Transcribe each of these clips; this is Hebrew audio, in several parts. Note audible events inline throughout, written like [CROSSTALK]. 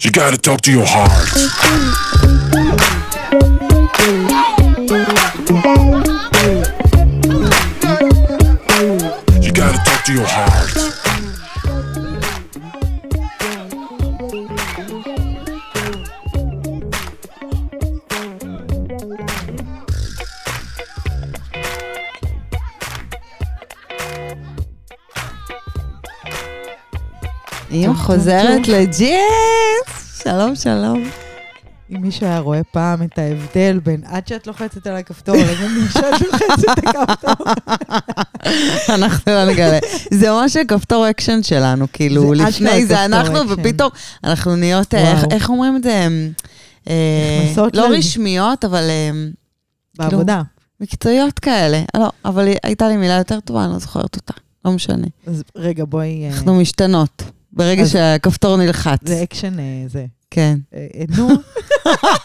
You gotta talk to your heart. You gotta talk to your heart. אם חוזרת לג'ינס, שלום שלום. אם מישהו היה רואה פעם את ההבדל בין עד שאת לוחצת על הכפתור לבין שאת לוחצת את הכפתור. [LAUGHS] אנחנו לא נגלה. זה ממש הכפתור אקשן שלנו, כאילו, לפני זה אנחנו. ופתאום אנחנו נהיות, אה, איך- אומרים את זה? אה, נכנסות לא ל- רשמיות, אבל אה, בעבודה. מקצועיות כאלה. לא, אבל הייתה לי מילה יותר טובה, אני לא זוכרת אותה. לא משנה. אז רגע, בואי... אה, אנחנו משתנות. ברגע שהכפתור נלחץ. זה אקשן אה, זה. כן. אה, אה, נו,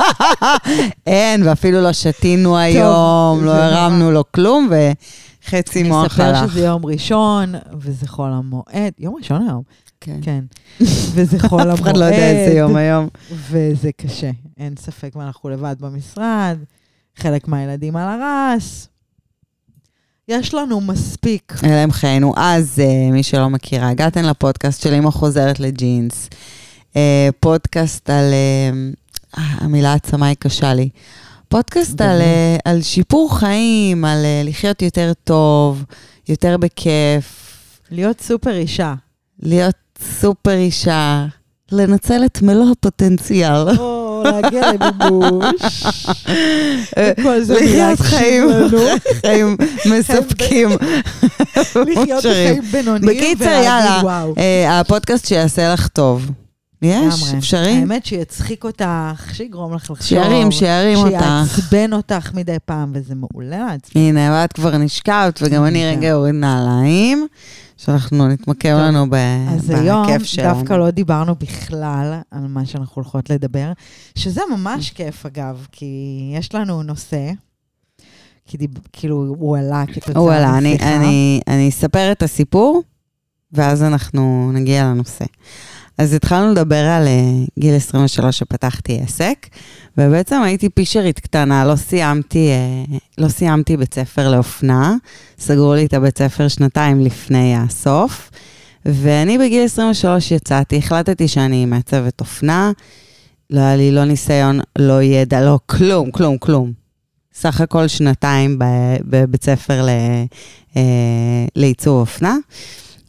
[LAUGHS] אין, ואפילו לא שתינו היום, לא הרמנו לו כלום, וחצי אני מוח אספר הלך. שזה יום ראשון, וזה חול המועד. יום ראשון היום. כן. כן. וזה חול המועד. [LAUGHS] אף אחד לא יודע איזה יום היום. וזה קשה, אין ספק, ואנחנו לבד במשרד, חלק מהילדים על הרס. יש לנו מספיק. אלה הם חיינו. אז, אה, מי שלא מכירה, הגעתן לפודקאסט של אמא חוזרת לג'ינס. אה, פודקאסט על... אה, המילה עצמה היא קשה לי. פודקאסט על, אה, על שיפור חיים, על אה, לחיות יותר טוב, יותר בכיף, להיות סופר אישה. להיות סופר אישה, לנצל את מלוא הפוטנציאל. או, להגיע למימוש. [LAUGHS] אה, לחיות חיים. [LAUGHS] חיים מספקים. [LAUGHS] לחיות. בחיים בינוניים בקיצר, יאללה. אה, הפודקאסט שיעשה לך טוב. יש? לגמרי. אפשרי? האמת שיצחיק אותך, שיגרום לך לחשוב. שירים, שירים אותך. שיעצבן אותך מדי פעם, וזה מעולה לעצבן. הנה, ואת כבר נשקעת, וגם אני כן. רגע אוריד נעליים, שאנחנו נתמקם לנו ב- אז היום בכיף שלנו. דווקא לא דיברנו בכלל על מה שאנחנו הולכות לדבר, שזה ממש כיף אגב, כי יש לנו נושא, כי דיב, כאילו הוא עלה כתוצאה וואלה, אני, משיחה. אני, אני אספר את הסיפור, ואז אנחנו נגיע לנושא. אז התחלנו לדבר על אה, גיל 23 שפתחתי עסק, ובעצם הייתי פישרית קטנה, לא סיימתי, אה, לא סיימתי בית ספר לאופנה, סגרו לי את הבית ספר שנתיים לפני הסוף, ואני בגיל 23 יצאתי, החלטתי שאני מעצבת אופנה, לא היה לי לא ניסיון, לא ידע, לא כלום, כלום, כלום. סך הכל שנתיים בבית ספר ל, אה, לעיצוב אופנה.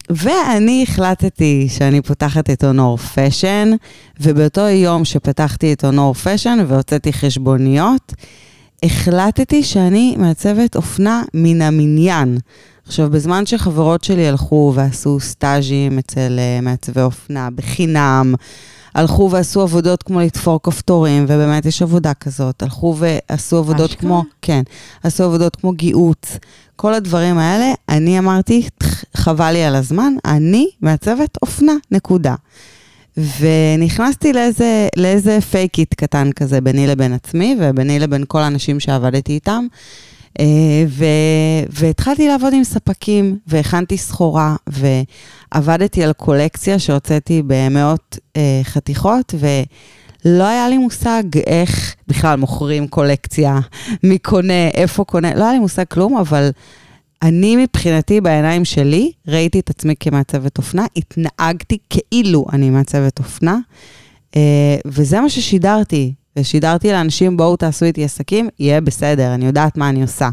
ואני החלטתי שאני פותחת את אונור פשן, ובאותו יום שפתחתי את אונור פשן והוצאתי חשבוניות, החלטתי שאני מעצבת אופנה מן המניין. עכשיו, בזמן שחברות שלי הלכו ועשו סטאז'ים אצל uh, מעצבי אופנה בחינם, הלכו ועשו עבודות כמו לתפור כפתורים, ובאמת יש עבודה כזאת. הלכו ועשו עבודות אשכרה? כמו, כן, עשו עבודות כמו גיהוץ. כל הדברים האלה, אני אמרתי, "ח- חבל לי על הזמן, אני מעצבת אופנה, נקודה. ונכנסתי לאיזה, לאיזה פייק איט קטן כזה ביני לבין עצמי וביני לבין כל האנשים שעבדתי איתם. אה, ו, והתחלתי לעבוד עם ספקים, והכנתי סחורה, ועבדתי על קולקציה שהוצאתי במאות אה, חתיכות, ולא היה לי מושג איך בכלל מוכרים קולקציה, מי קונה, איפה קונה, לא היה לי מושג כלום, אבל אני מבחינתי, בעיניים שלי, ראיתי את עצמי כמעצבת אופנה, התנהגתי כאילו אני מעצבת אופנה, אה, וזה מה ששידרתי. ושידרתי לאנשים, בואו תעשו איתי עסקים, יהיה בסדר, אני יודעת מה אני עושה.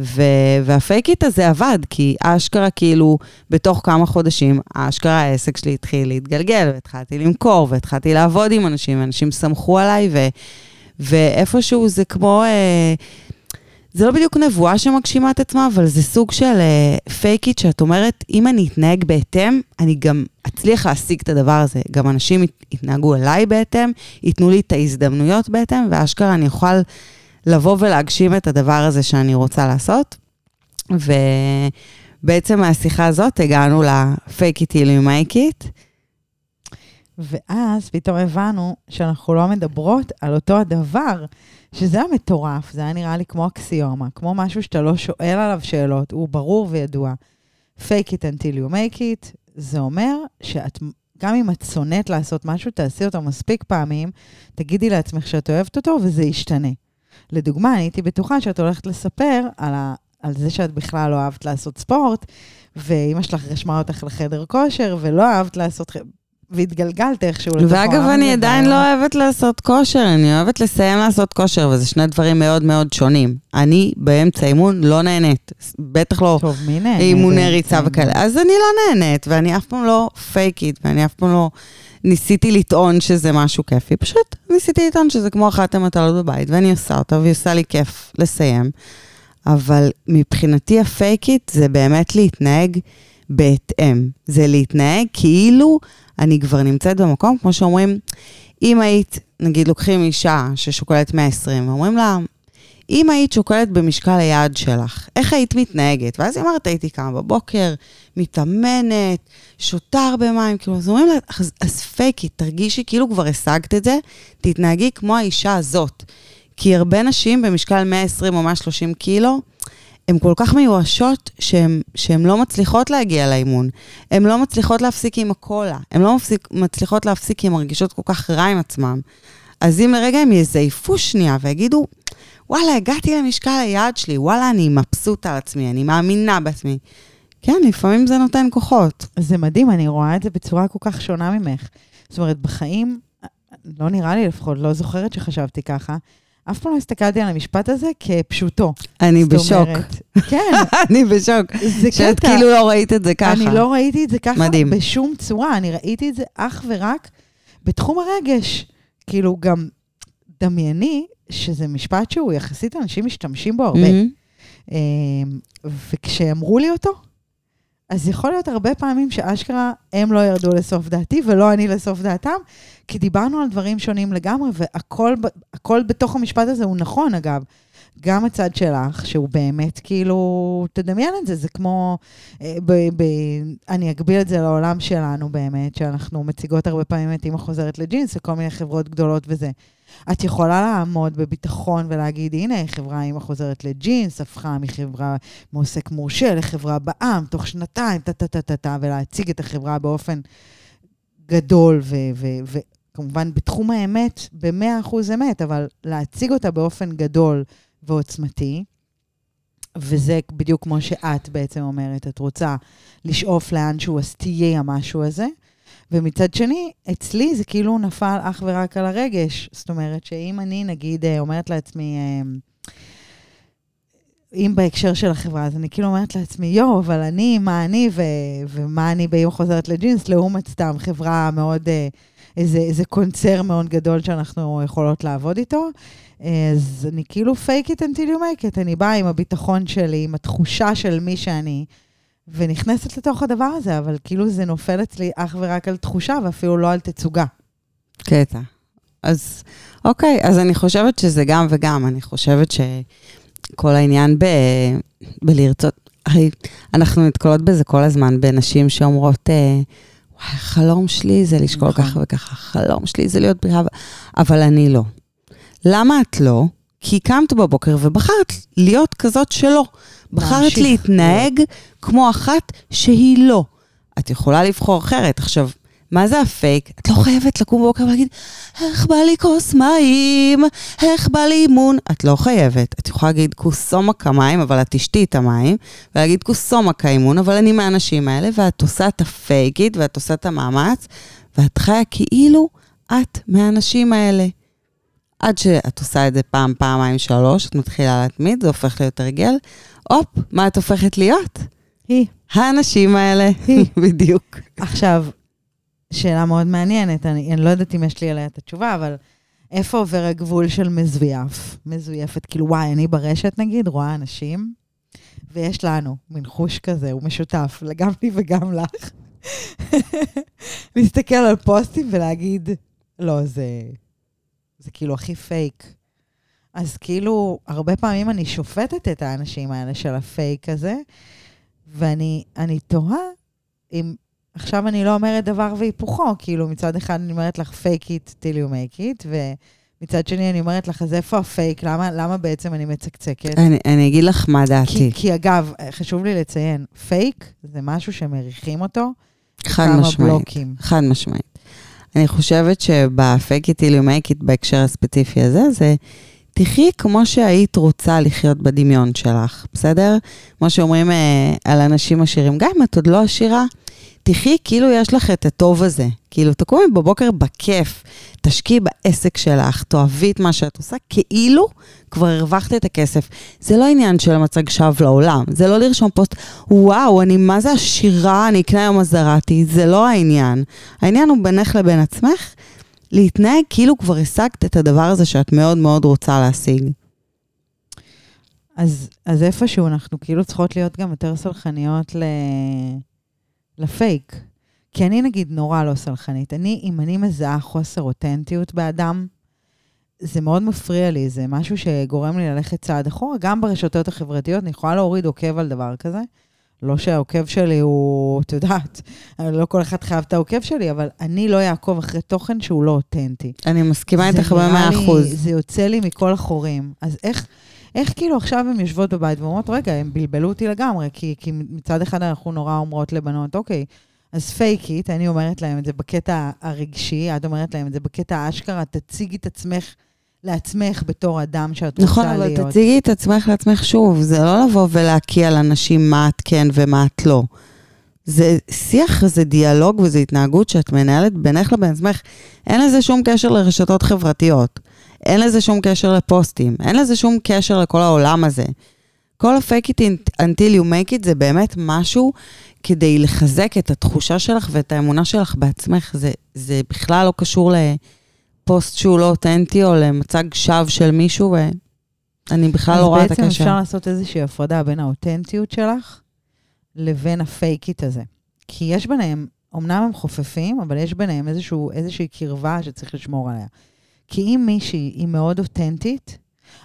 ו- והפייקיט הזה עבד, כי אשכרה כאילו, בתוך כמה חודשים, אשכרה העסק שלי התחיל להתגלגל, והתחלתי למכור, והתחלתי לעבוד עם אנשים, ואנשים סמכו עליי, ו- ואיפשהו זה כמו... אה, זה לא בדיוק נבואה שמגשימה את עצמה, אבל זה סוג של uh, fake it שאת אומרת, אם אני אתנהג בהתאם, אני גם אצליח להשיג את הדבר הזה. גם אנשים ית- יתנהגו אליי בהתאם, ייתנו לי את ההזדמנויות בהתאם, ואשכרה אני אוכל לבוא ולהגשים את הדבר הזה שאני רוצה לעשות. ובעצם מהשיחה הזאת הגענו ל-fake it till you. ואז פתאום הבנו שאנחנו לא מדברות על אותו הדבר, שזה המטורף, זה היה נראה לי כמו אקסיומה, כמו משהו שאתה לא שואל עליו שאלות, הוא ברור וידוע. fake it until you make it, זה אומר שאת גם אם את שונאת לעשות משהו, תעשי אותו מספיק פעמים, תגידי לעצמך שאת אוהבת אותו וזה ישתנה. לדוגמה, אני הייתי בטוחה שאת הולכת לספר על, ה, על זה שאת בכלל לא אהבת לעשות ספורט, ואימא שלך רשמה אותך לחדר כושר, ולא אהבת לעשות... והתגלגלת איכשהו לתוך ואגב, אני עדיין לא אוהבת לעשות כושר, אני אוהבת לסיים לעשות כושר, וזה שני דברים מאוד מאוד שונים. אני באמצע אימון לא נהנית, בטח לא טוב, מי נהנה? אימוני ריצה אימון? וכאלה. אז אני לא נהנית, ואני אף פעם לא פייקית, ואני אף פעם לא ניסיתי לטעון שזה משהו כיפי, פשוט ניסיתי לטעון שזה כמו אחת המטלות בבית, ואני עושה אותה, והיא עושה לי כיף לסיים. אבל מבחינתי הפייקית זה באמת להתנהג בהתאם. זה להתנהג כאילו אני כבר נמצאת במקום, כמו שאומרים, אם היית, נגיד לוקחים אישה ששוקלת 120, ואומרים לה, אם היית שוקלת במשקל היעד שלך, איך היית מתנהגת? ואז היא אומרת, הייתי קמה בבוקר, מתאמנת, שותה הרבה מים, כאילו, אז אומרים לה, אז, אז פייקי, תרגישי כאילו כבר השגת את זה, תתנהגי כמו האישה הזאת. כי הרבה נשים במשקל 120 או 130 קילו, הן כל כך מיואשות שהן לא מצליחות להגיע לאימון. הן לא מצליחות להפסיק עם הקולה. הן לא מפסיק, מצליחות להפסיק כי הן מרגישות כל כך רע עם עצמן. אז אם לרגע הם יזייפו שנייה ויגידו, וואלה, הגעתי למשקל היעד שלי, וואלה, אני מבסוטה על עצמי, אני מאמינה בעצמי. כן, לפעמים זה נותן כוחות. זה מדהים, אני רואה את זה בצורה כל כך שונה ממך. זאת אומרת, בחיים, לא נראה לי לפחות, לא זוכרת שחשבתי ככה, אף פעם לא הסתכלתי על המשפט הזה כפשוטו. אני בשוק. אומרת, [LAUGHS] כן, אני בשוק. זה שאת קטע. כאילו לא ראית את זה ככה. אני לא ראיתי את זה ככה מדהים. בשום צורה, אני ראיתי את זה אך ורק בתחום הרגש. כאילו, גם דמייני שזה משפט שהוא יחסית אנשים משתמשים בו הרבה. אמ, וכשאמרו לי אותו, אז יכול להיות הרבה פעמים שאשכרה הם לא ירדו לסוף דעתי ולא אני לסוף דעתם, כי דיברנו על דברים שונים לגמרי, והכל בתוך המשפט הזה הוא נכון, אגב. גם הצד שלך, שהוא באמת כאילו, תדמיין את זה, זה כמו, אה, ב, ב, אני אגביל את זה לעולם שלנו באמת, שאנחנו מציגות הרבה פעמים את אימא חוזרת לג'ינס וכל מיני חברות גדולות וזה. את יכולה לעמוד בביטחון ולהגיד, הנה, חברה אימא חוזרת לג'ינס, הפכה מחברה מעוסק מורשה לחברה בע"מ, תוך שנתיים, טה-טה-טה-טה, ולהציג את החברה באופן גדול, ו- ו- וכמובן בתחום האמת, ב-100% אמת, אבל להציג אותה באופן גדול ועוצמתי, וזה בדיוק כמו שאת בעצם אומרת, את רוצה לשאוף לאנשהו, אז תהיה המשהו הזה. ומצד שני, אצלי זה כאילו נפל אך ורק על הרגש. זאת אומרת, שאם אני, נגיד, אה, אומרת לעצמי, אה, אם בהקשר של החברה, אז אני כאילו אומרת לעצמי, יואו, אבל אני, מה אני ו- ומה אני באמא חוזרת לג'ינס, לעומת סתם חברה מאוד, אה, איזה, איזה קונצר מאוד גדול שאנחנו יכולות לעבוד איתו. אז אני כאילו fake it until you make it. אני באה עם הביטחון שלי, עם התחושה של מי שאני, ונכנסת לתוך הדבר הזה, אבל כאילו זה נופל אצלי אך ורק על תחושה, ואפילו לא על תצוגה. קטע. אז אוקיי, אז אני חושבת שזה גם וגם. אני חושבת שכל העניין ב... בלרצות... הרי אנחנו נתקלות בזה כל הזמן, בנשים שאומרות, אה, החלום שלי זה לשקול נכון. ככה וככה, החלום שלי זה להיות בריאה, ו-" אבל אני לא. למה את לא? כי קמת בבוקר ובחרת להיות כזאת שלא. בחרת להמשיך להתנהג כמו אחת שהיא לא. את יכולה לבחור אחרת. עכשיו, מה זה הפייק? את לא חייבת לקום בבוקר ולהגיד, איך בא לי כוס מים, איך בא לי אימון. את לא חייבת. את יכולה להגיד כוסומקה מים, אבל את תשתי את המים, ולהגיד כוסומקה אימון, אבל אני מהאנשים האלה, ואת עושה את הפייקית, ואת עושה את המאמץ, ואת חיה כאילו את מהאנשים האלה. עד שאת עושה את זה פעם, פעמיים, שלוש, את מתחילה להתמיד, זה הופך להיות הרגל. הופ, מה את הופכת להיות? היא. האנשים האלה. היא. [LAUGHS] בדיוק. עכשיו, שאלה מאוד מעניינת, אני, אני לא יודעת אם יש לי עליה את התשובה, אבל איפה עובר הגבול של מזויף? מזויפת, כאילו, וואי, אני ברשת נגיד, רואה אנשים, ויש לנו מין חוש כזה, הוא משותף, גם לי וגם לך. [LAUGHS] להסתכל על פוסטים ולהגיד, לא, זה, זה כאילו הכי פייק. אז כאילו, הרבה פעמים אני שופטת את האנשים האלה של הפייק הזה, ואני אני תוהה אם עכשיו אני לא אומרת דבר והיפוכו, כאילו מצד אחד אני אומרת לך fake it till you make it, ומצד שני אני אומרת לך, אז איפה הפייק? למה, למה בעצם אני מצקצקת? אני, אני אגיד לך מה כי, דעתי. כי אגב, חשוב לי לציין, פייק זה משהו שמריחים אותו חד כמה משמעית. בלוקים. חד משמעית. אני חושבת שב-fake it till you make it בהקשר הספציפי הזה, זה תחי כמו שהיית רוצה לחיות בדמיון שלך, בסדר? כמו שאומרים אה, על אנשים עשירים, גם אם את עוד לא עשירה, תחי כאילו יש לך את הטוב הזה. כאילו, תקומי בבוקר בכיף, תשקיעי בעסק שלך, תאהבי את מה שאת עושה, כאילו כבר הרווחת את הכסף. זה לא עניין של מצג שווא לעולם, זה לא לרשום פוסט, וואו, אני מה זה עשירה, אני אקנה היום מזרטי, זה לא העניין. העניין הוא בינך לבין עצמך, להתנהג כאילו כבר השגת את הדבר הזה שאת מאוד מאוד רוצה להשיג. אז, אז איפשהו אנחנו כאילו צריכות להיות גם יותר סלחניות ל... לפייק. כי אני נגיד נורא לא סלחנית. אני, אם אני מזהה חוסר אותנטיות באדם, זה מאוד מפריע לי, זה משהו שגורם לי ללכת צעד אחורה. גם ברשתות החברתיות, אני יכולה להוריד עוקב על דבר כזה. לא שהעוקב שלי הוא, את יודעת, [LAUGHS] לא כל אחד חייב את העוקב שלי, אבל אני לא אעקוב אחרי תוכן שהוא לא אותנטי. אני מסכימה איתך במאה אחוז. זה יוצא לי מכל החורים. אז איך, איך כאילו עכשיו הן יושבות בבית ואומרות, רגע, הם בלבלו אותי לגמרי, כי, כי מצד אחד אנחנו נורא אומרות לבנות, אוקיי, אז פייק איט, אני אומרת להם את זה בקטע הרגשי, את אומרת להם את זה בקטע האשכרה, תציגי את עצמך לעצמך בתור אדם שאת רוצה נכון, להיות. אבל תציגי את עצמך לעצמך שוב, זה לא לבוא ולהקיע לאנשים מה את כן ומה את לא. זה שיח, זה דיאלוג וזה התנהגות שאת מנהלת בינך לבין עצמך. אין לזה שום קשר לרשתות חברתיות. אין לזה שום קשר לפוסטים. אין לזה שום קשר לכל העולם הזה. כל ה-fake it until you make it זה באמת משהו כדי לחזק את התחושה שלך ואת האמונה שלך בעצמך. זה, זה בכלל לא קשור לפוסט שהוא לא אותנטי או למצג שווא של מישהו, ואני בכלל לא רואה את אז בעצם הקשר. אפשר לעשות איזושהי הפרדה בין האותנטיות שלך לבין ה fake it הזה. כי יש ביניהם, אמנם הם חופפים, אבל יש ביניהם איזשהו, איזושהי קרבה שצריך לשמור עליה. כי אם מישהי היא מאוד אותנטית,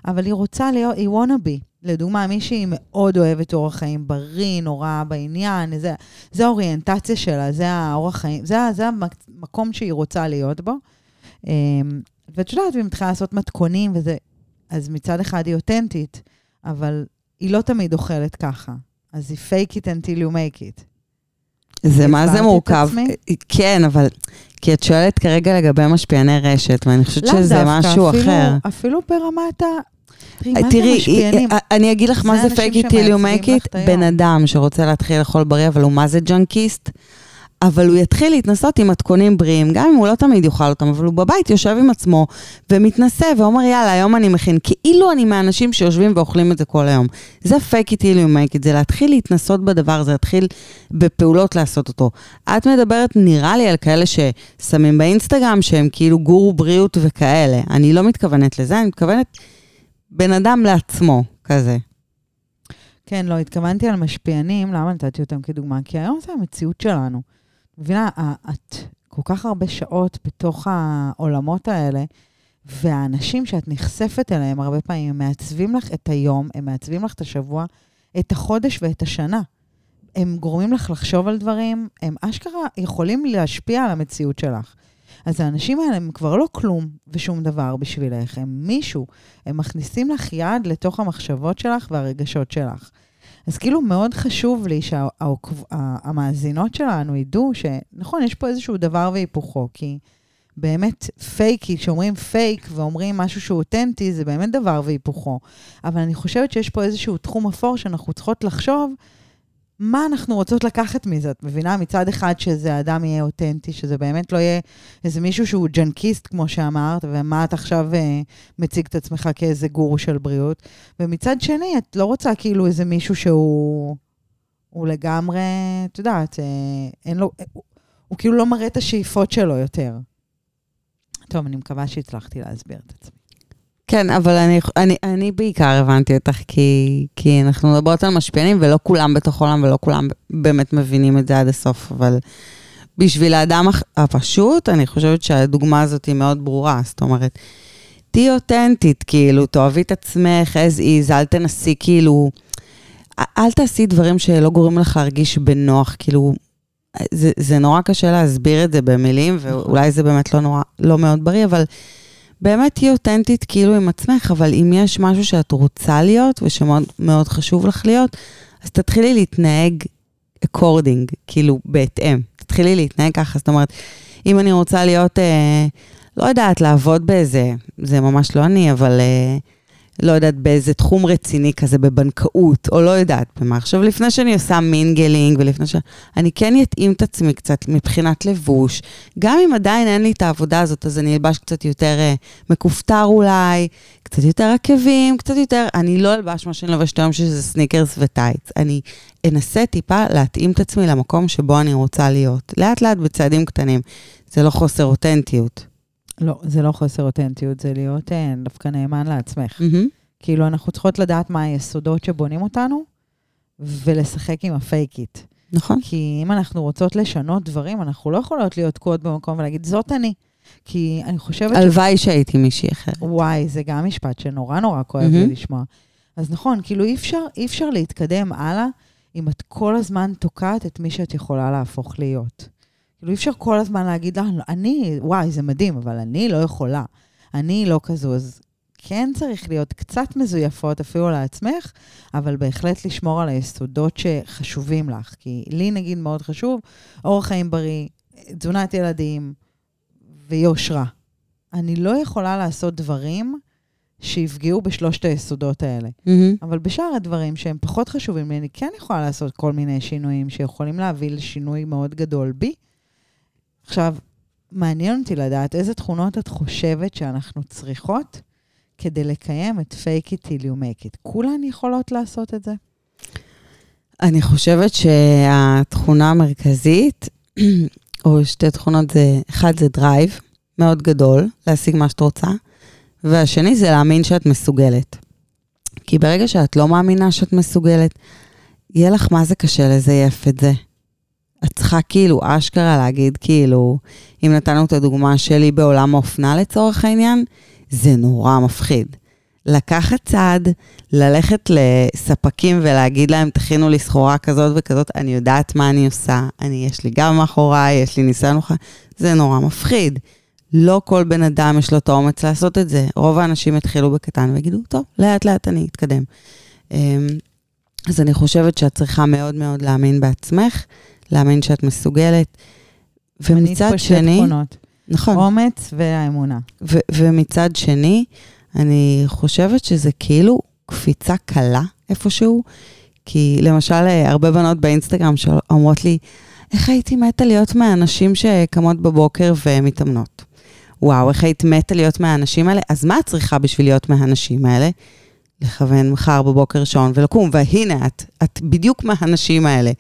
אבל היא רוצה להיות, היא wanna be. לדוגמה, מישהי מאוד אוהבת אורח חיים בריא, נורא בעניין, זה, זה האוריינטציה שלה, זה האורח חיים, זה, זה המקום שהיא רוצה להיות בו. אמ, ואת יודעת, היא מתחילה לעשות מתכונים וזה, אז מצד אחד היא אותנטית, אבל היא לא תמיד אוכלת ככה. אז היא fake it until you make it. זה מה זה מורכב. כן, אבל... כי את שואלת כרגע לגבי משפיעני רשת, ואני חושבת לאו שזה דווקא, משהו אפילו, אחר. אפילו ברמת ה... תראי, תראי, משפיענים? אני אגיד לך מה זה זה fake אנשים it till you שמעצבים make לך it, את היום. בן אדם שרוצה להתחיל לאכול בריא, אבל הוא מה זה ג'אנקיסט, אבל הוא יתחיל להתנסות עם מתכונים בריאים, גם אם הוא לא תמיד יאכל אותם, אבל הוא בבית יושב עם עצמו ומתנסה ואומר, יאללה, היום אני מכין, כאילו אני מהאנשים שיושבים ואוכלים את זה כל היום. זה fake it till you it, זה להתחיל להתנסות בדבר, זה להתחיל בפעולות לעשות אותו. את מדברת, נראה לי, על כאלה ששמים באינסטגרם שהם כאילו גורו בריאות וכאלה. אני לא מתכוונת לזה, אני מתכוונת בן אדם לעצמו, כזה. כן, לא, התכוונתי על משפיענים, למה נתתי אותם כדוגמה? כי היום זה המציאות שלנו. מבינה, את כל כך הרבה שעות בתוך העולמות האלה, והאנשים שאת נחשפת אליהם הרבה פעמים, הם מעצבים לך את היום, הם מעצבים לך את השבוע, את החודש ואת השנה. הם גורמים לך לחשוב על דברים, הם אשכרה יכולים להשפיע על המציאות שלך. אז האנשים האלה הם כבר לא כלום ושום דבר בשבילך, הם מישהו. הם מכניסים לך יד לתוך המחשבות שלך והרגשות שלך. אז כאילו מאוד חשוב לי שהמאזינות שלנו ידעו שנכון, יש פה איזשהו דבר והיפוכו, כי באמת פייקי, כשאומרים פייק ואומרים משהו שהוא אותנטי, זה באמת דבר והיפוכו. אבל אני חושבת שיש פה איזשהו תחום אפור שאנחנו צריכות לחשוב מה אנחנו רוצות לקחת מזה. את מבינה? מצד אחד שזה אדם יהיה אותנטי, שזה באמת לא יהיה איזה מישהו שהוא ג'נקיסט, כמו שאמרת, ומה את עכשיו אה, מציג את עצמך כאיזה גורו של בריאות. ומצד שני, את לא רוצה כאילו איזה מישהו שהוא הוא לגמרי, את יודעת, אה, אין לו, אה, הוא, הוא כאילו לא מראה את השאיפות שלו יותר. טוב, אני מקווה שהצלחתי להסביר את עצמי. כן, אבל אני, אני, אני בעיקר הבנתי אותך, כי, כי אנחנו מדברות על משפיענים, ולא כולם בתוך עולם, ולא כולם באמת מבינים את זה עד הסוף, אבל בשביל האדם הפשוט, אני חושבת שהדוגמה הזאת היא מאוד ברורה. זאת אומרת, תהיי אותנטית, כאילו, תאהבי את עצמך as is, אל תנסי, כאילו, אל תעשי דברים שלא גורמים לך להרגיש בנוח, כאילו, זה, זה נורא קשה להסביר את זה במילים, ואולי זה באמת לא, נורא, לא מאוד בריא, אבל באמת תהיי אותנטית כאילו עם עצמך, אבל אם יש משהו שאת רוצה להיות ושמאוד מאוד חשוב לך להיות, אז תתחילי להתנהג according, כאילו בהתאם. תתחילי להתנהג ככה. זאת אומרת, אם אני רוצה להיות, אה, לא יודעת, לעבוד באיזה, זה ממש לא אני, אבל אה, לא יודעת, באיזה תחום רציני כזה, בבנקאות, או לא יודעת במה. עכשיו, לפני שאני עושה mingling, ולפני ש... אני כן אתאים את עצמי קצת מבחינת לבוש. גם אם עדיין אין לי את העבודה הזאת, אז אני אלבש קצת יותר אה, מכופתר אולי, קצת יותר עקבים, קצת יותר... אני לא אלבש מה שאני לובשת היום, שזה סניקרס וטייץ. אני אנסה טיפה להתאים את עצמי למקום שבו אני רוצה להיות. לאט-לאט בצעדים קטנים. זה לא חוסר אותנטיות. לא, זה לא חוסר אותנטיות, זה להיות אה, דווקא נאמן לעצמך. מהמם. כאילו, אנחנו צריכות לדעת מה היסודות שבונים אותנו, ולשחק עם הפייק איט. נכון. כי אם אנחנו רוצות לשנות דברים, אנחנו לא יכולות להיות תקועות במקום ולהגיד, זאת אני. כי אני חושבת ש... הלוואי שהייתי מישהי אחרת. וואי, זה גם משפט שנורא נורא כואב לי מהמם. לשמוע. אז נכון, כאילו אי אפשר, אי אפשר להתקדם הלאה אם את כל הזמן תוקעת את מי שאת יכולה להפוך להיות. כאילו אי אפשר כל הזמן להגיד, "אה, אני, וואי, זה מדהים, אבל אני לא יכולה. אני לא כזו. אז כן צריך להיות קצת מזויפות אפילו לעצמך, אבל בהחלט לשמור על היסודות שחשובים לך. כי לי, נגיד, מאוד חשוב, אורח חיים בריא, תזונת ילדים ויושרה. אני לא יכולה לעשות דברים שיפגעו בשלושת היסודות האלה. מהמם. אבל בשאר הדברים שהם פחות חשובים לי, אני כן יכולה לעשות כל מיני שינויים שיכולים להביא לשינוי מאוד גדול בי. עכשיו, מעניין אותי לדעת איזה תכונות את חושבת שאנחנו צריכות כדי לקיים את fake it till you make it. כולן יכולות לעשות את זה? אני חושבת שהתכונה המרכזית, [CLEARS THROAT] או שתי תכונות זה, אחד זה drive, מאוד גדול, להשיג מה שאת רוצה, והשני זה להאמין שאת מסוגלת. כי ברגע שאת לא מאמינה שאת מסוגלת, יהיה לך מה זה קשה לזייף את זה. את צריכה כאילו אשכרה להגיד כאילו, אם נתנו את הדוגמה שלי בעולם האופנה לצורך העניין, זה נורא מפחיד. לקחת צעד, ללכת לספקים ולהגיד להם, תכינו לי סחורה כזאת וכזאת, אני יודעת מה אני עושה, אני, יש לי גם מאחוריי, יש לי ניסיון מאחוריי, זה נורא מפחיד. לא כל בן אדם יש לו את האומץ לעשות את זה. רוב האנשים יתחילו בקטן ויגידו, טוב, לאט לאט אני אתקדם. אמ, אז אני חושבת שאת צריכה מאוד מאוד להאמין בעצמך, להאמין שאת מסוגלת. ומצד שני, תכונות, נכון, אומץ והאמונה. ו- ומצד שני, אני חושבת שזה כאילו קפיצה קלה איפשהו, כי למשל, אה, הרבה בנות באינסטגרם שאומרות לי, איך הייתי מתה להיות מהאנשים שקמות בבוקר ומתאמנות? וואו, איך היית מתה להיות מהאנשים האלה? אז מה את צריכה בשביל להיות מהאנשים האלה? לכוון מחר בבוקר שעון ולקום, והנה את, את בדיוק מהאנשים האלה.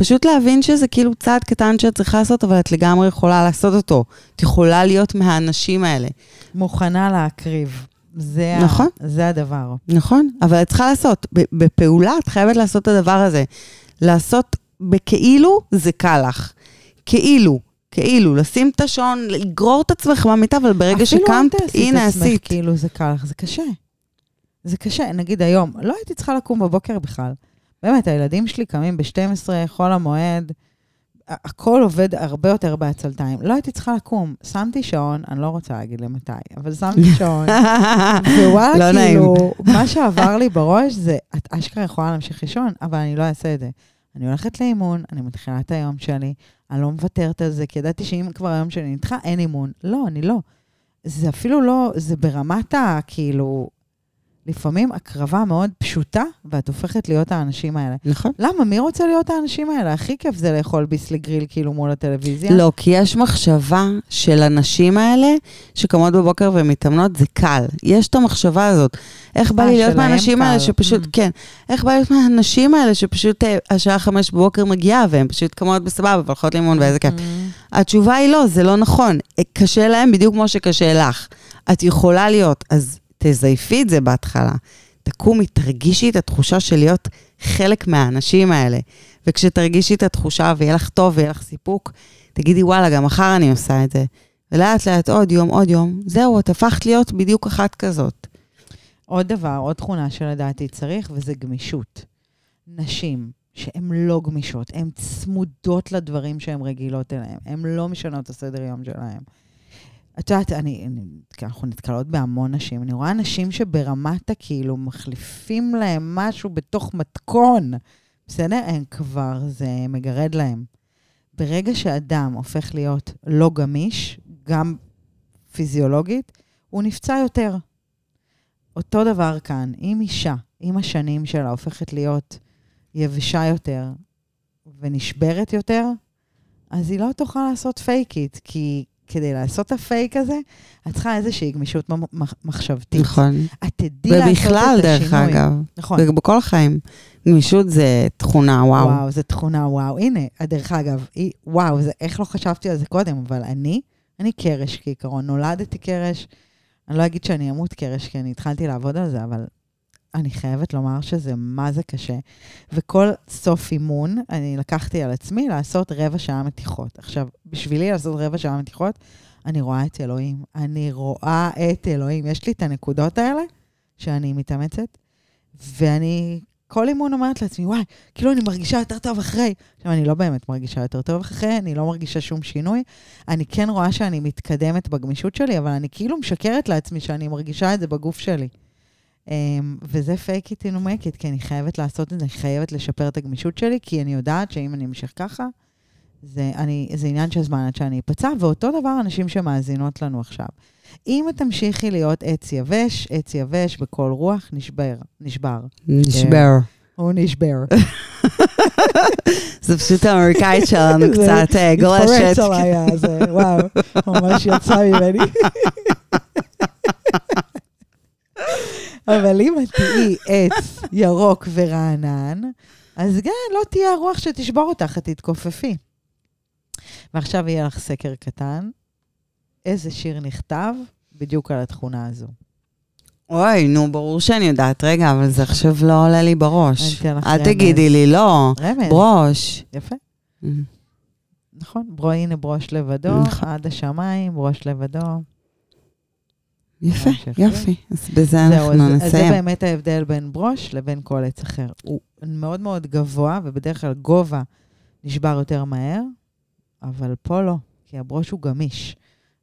פשוט להבין שזה כאילו צעד קטן שאת צריכה לעשות, אבל את לגמרי יכולה לעשות אותו. את יכולה להיות מהאנשים האלה. מוכנה להקריב. זה, נכון. ה, זה הדבר. נכון, אבל את צריכה לעשות. בפעולה את חייבת לעשות את הדבר הזה. לעשות בכאילו זה קל לך. כאילו, כאילו, לשים את השעון, לגרור את עצמך מהמיטה, אבל ברגע שקמת, אפילו אל תעשי הנה את עצמך עשית. כאילו זה קל לך, זה קשה. זה קשה. נגיד היום, לא הייתי צריכה לקום בבוקר בכלל. באמת, הילדים שלי קמים ב-12, חול המועד, הכל עובד הרבה יותר בעצלתיים. לא הייתי צריכה לקום. שמתי שעון, אני לא רוצה להגיד למתי, אבל שמתי [LAUGHS] שעון, ווואלה, לא נעים. כאילו, מה שעבר לי בראש זה, את אשכרה יכולה להמשיך לישון, אבל אני לא אעשה את זה. אני הולכת לאימון, אני מתחילה את היום שלי, אני לא מוותרת על זה, כי ידעתי שאם כבר היום שלי נדחה, אין אימון. לא, אני לא. זה אפילו לא, זה ברמת ה... כאילו, לפעמים הקרבה מאוד פשוטה, ואת הופכת להיות האנשים האלה. נכון. למה? מי רוצה להיות האנשים האלה? הכי כיף זה לאכול ביסלי גריל כאילו מול הטלוויזיה. לא, כי יש מחשבה של הנשים האלה שקמות בבוקר ומתאמנות, זה קל. יש את המחשבה הזאת. איך בא אה, לי להיות שלהם מהאנשים האלה. שפשוט, Mm. כן, איך בא לי להיות מהאנשים האלה שפשוט אה, השעה חמש בבוקר מגיעה והן פשוט קמות בסבבה והולכות לאימון ואיזה כיף. התשובה היא לא, זה לא נכון. אה, קשה להם בדיוק כמו שקשה לך. את יכולה להיות, אז תזייפי את זה בהתחלה. תקומי, תרגישי את התחושה של להיות חלק מהאנשים האלה. וכשתרגישי את התחושה ויהיה לך טוב ויהיה לך סיפוק, תגידי, וואלה, גם מחר אני עושה את זה. ולאט לאט עוד יום, עוד יום, זהו, את הפכת להיות בדיוק אחת כזאת. עוד דבר, עוד תכונה שלדעתי צריך, וזה גמישות. נשים שהן לא גמישות, הן צמודות לדברים שהן רגילות אליהם, הן לא משנות את הסדר יום שלהן. את יודעת, אני, אני, אנחנו נתקלות בהמון נשים, אני רואה נשים שברמת הכאילו מחליפים להם משהו בתוך מתכון, בסדר? הם כבר, זה מגרד להם. ברגע שאדם הופך להיות לא גמיש, גם פיזיולוגית, הוא נפצע יותר. אותו דבר כאן, אם אישה, עם השנים שלה הופכת להיות יבשה יותר ונשברת יותר, אז היא לא תוכל לעשות פייקית, כי כדי לעשות את הפייק הזה, את צריכה איזושהי גמישות מחשבתית. נכון. את תדעי לעשות את השינוי. ובכלל, דרך אגב. נכון. בכל החיים. גמישות זה תכונה, וואו. וואו, זו תכונה, וואו. הנה, דרך אגב, היא, וואו, זה, איך לא חשבתי על זה קודם, אבל אני, אני קרש כעיקרון, נולדתי קרש. אני לא אגיד שאני אמות קרש, כי אני התחלתי לעבוד על זה, אבל אני חייבת לומר שזה מה זה קשה. וכל סוף אימון, אני לקחתי על עצמי לעשות רבע שעה מתיחות. עכשיו, בשבילי לעשות רבע שעה מתיחות, אני רואה את אלוהים. אני רואה את אלוהים. יש לי את הנקודות האלה שאני מתאמצת, ואני כל אימון אומרת לעצמי, וואי, כאילו אני מרגישה יותר טוב אחרי. עכשיו, אני לא באמת מרגישה יותר טוב אחרי, אני לא מרגישה שום שינוי. אני כן רואה שאני מתקדמת בגמישות שלי, אבל אני כאילו משקרת לעצמי שאני מרגישה את זה בגוף שלי. Um, וזה fake it in make it, כי אני חייבת לעשות את זה, אני חייבת לשפר את הגמישות שלי, כי אני יודעת שאם אני אמשיך ככה, זה, אני, זה עניין של זמן עד שאני אפצע, ואותו דבר אנשים שמאזינות לנו עכשיו. אם את תמשיכי להיות עץ יבש, עץ יבש בכל רוח, נשבר, נשבר. נשבר. הוא נשבר. [LAUGHS] זה פשוט האמריקאית שלנו זה קצת אה, גולשת. התפרץ עליי, אז אה, וואו, ממש יצא ממני. [LAUGHS] אבל אם את תהיי עץ ירוק ורענן, אז גם לא תהיה הרוח שתשבור אותך, את תתכופפי. ועכשיו יהיה לך סקר קטן, איזה שיר נכתב בדיוק על התכונה הזו. אוי, נו, ברור שאני יודעת. רגע, אבל זה עכשיו לא עולה לי בראש. אל. תגידי לי, לא. רמז. ברוש. יפה, נכון. ברו, הנה ברוש לבדו, נכון. עד השמיים, ברוש לבדו. יפה. יופי. אז בזה אנחנו אז, אז זה נסיים. באמת ההבדל בין ברוש לבין כל עץ אחר. הוא מאוד מאוד גבוה, ובדרך כלל גובה נשבר יותר מהר, אבל פה לא, כי הברוש הוא גמיש.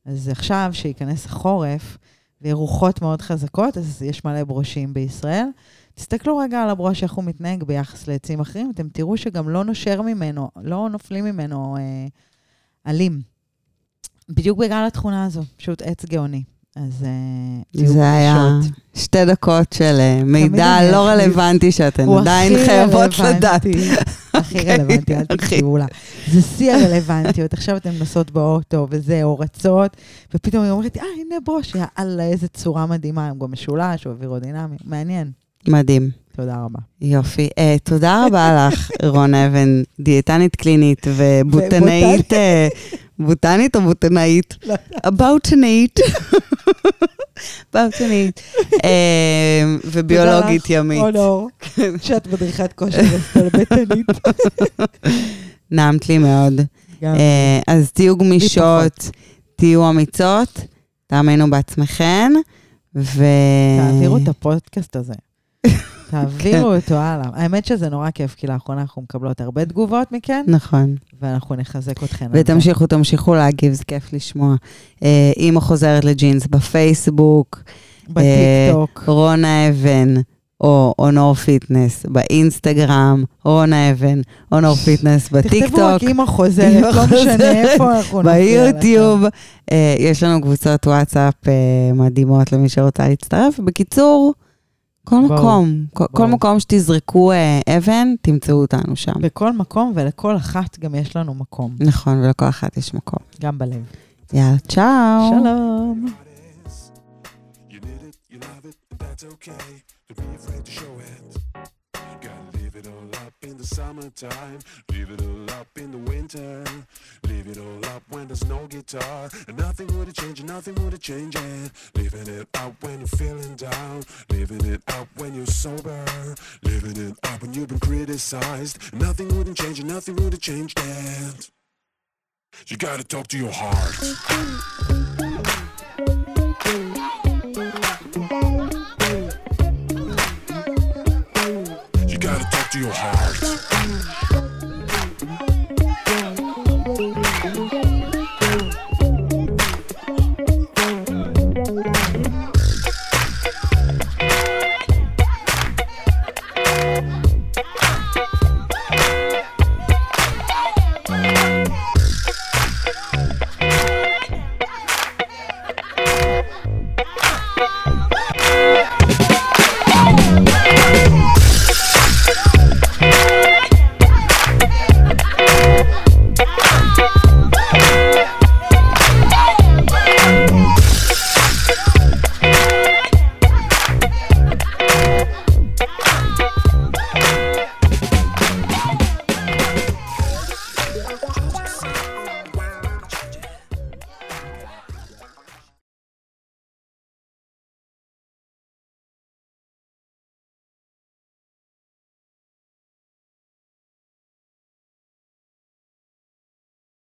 אז עכשיו, שייכנס החורף, ויהיה רוחות מאוד חזקות, אז יש מלא ברושים בישראל. תסתכלו רגע על הברוש, איך הוא מתנהג ביחס לעצים אחרים, אתם תראו שגם לא נושר ממנו, לא נופלים ממנו אה, עלים. בדיוק בגלל התכונה הזו, פשוט עץ גאוני. אז אה, תהיו זה היה. שתי דקות של אה, מידע לא. רלוונטי שאתן עדיין חייבות. לדעת. הכי רלוונטי, אל. [LAUGHS] תקשיבו לה. זה שיא הרלוונטיות. עכשיו אתן נוסעות באוטו וזה, או רצות, ופתאום היא אומרת, אה, הנה ברוש, יאללה, איזה צורה מדהימה, הוא גם משולש, הוא אווירודינמי, מעניין. מדהים. תודה רבה. יופי. אה, תודה רבה לך, רון אבן, דיאטנית קלינית ובוטנאית, בוטנית או בוטנאית? הבוטנית. [LAUGHS] בוטנית. אה, וביולוגית ימית. אונור, [LAUGHS] שאת מדריכת כושר הסתלבטנית. [LAUGHS] נעמת לי מאוד. אה, אז תהיו גמישות, תהיו אמיצות, תאמינו בעצמכן, ו... תעבירו את הפודקאסט הזה. [LAUGHS] תעבירו אותו הלאה. האמת שזה נורא כיף, כי לאחרונה אנחנו מקבלות הרבה תגובות מכן, נכון. ואנחנו נחזק אתכן. ותמשיכו, תמשיכו להגיב, זה כיף לשמוע. אה, אימא חוזרת לג'ינס בפייסבוק, בטיקטוק. רונה אבן, או Honor Fitness באינסטגרם, רונה אבן, Honor Fitness תכתבו בטיקטוק, רק אימא חוזרת, לא משנה איפה אנחנו נופיע. ביוטיוב. אה, יש לנו קבוצות וואטסאפ אה, מדהימות למי שרוצה להצטרף. בקיצור, כל בואו, מקום, כל- כל. מקום שתזרקו אה, אבן, תמצאו אותנו שם. בכל מקום ולכל אחת גם יש לנו מקום, נכון, ולכל אחת יש מקום. גם בלב. יאללה, צ'או. שלום. You need it, you love it, and that's okay. Don't be afraid to show it. summertime. Leave it all up in the winter. Leave it all up when there's no guitar. And nothing would have changed, nothing would have changed it. Leaving it up when you're feeling down. Leaving it up when you're sober. Leaving it up when you've been criticized. And nothing wouldn't change, nothing would have changed it. You gotta talk to your heart. You gotta talk to your heart.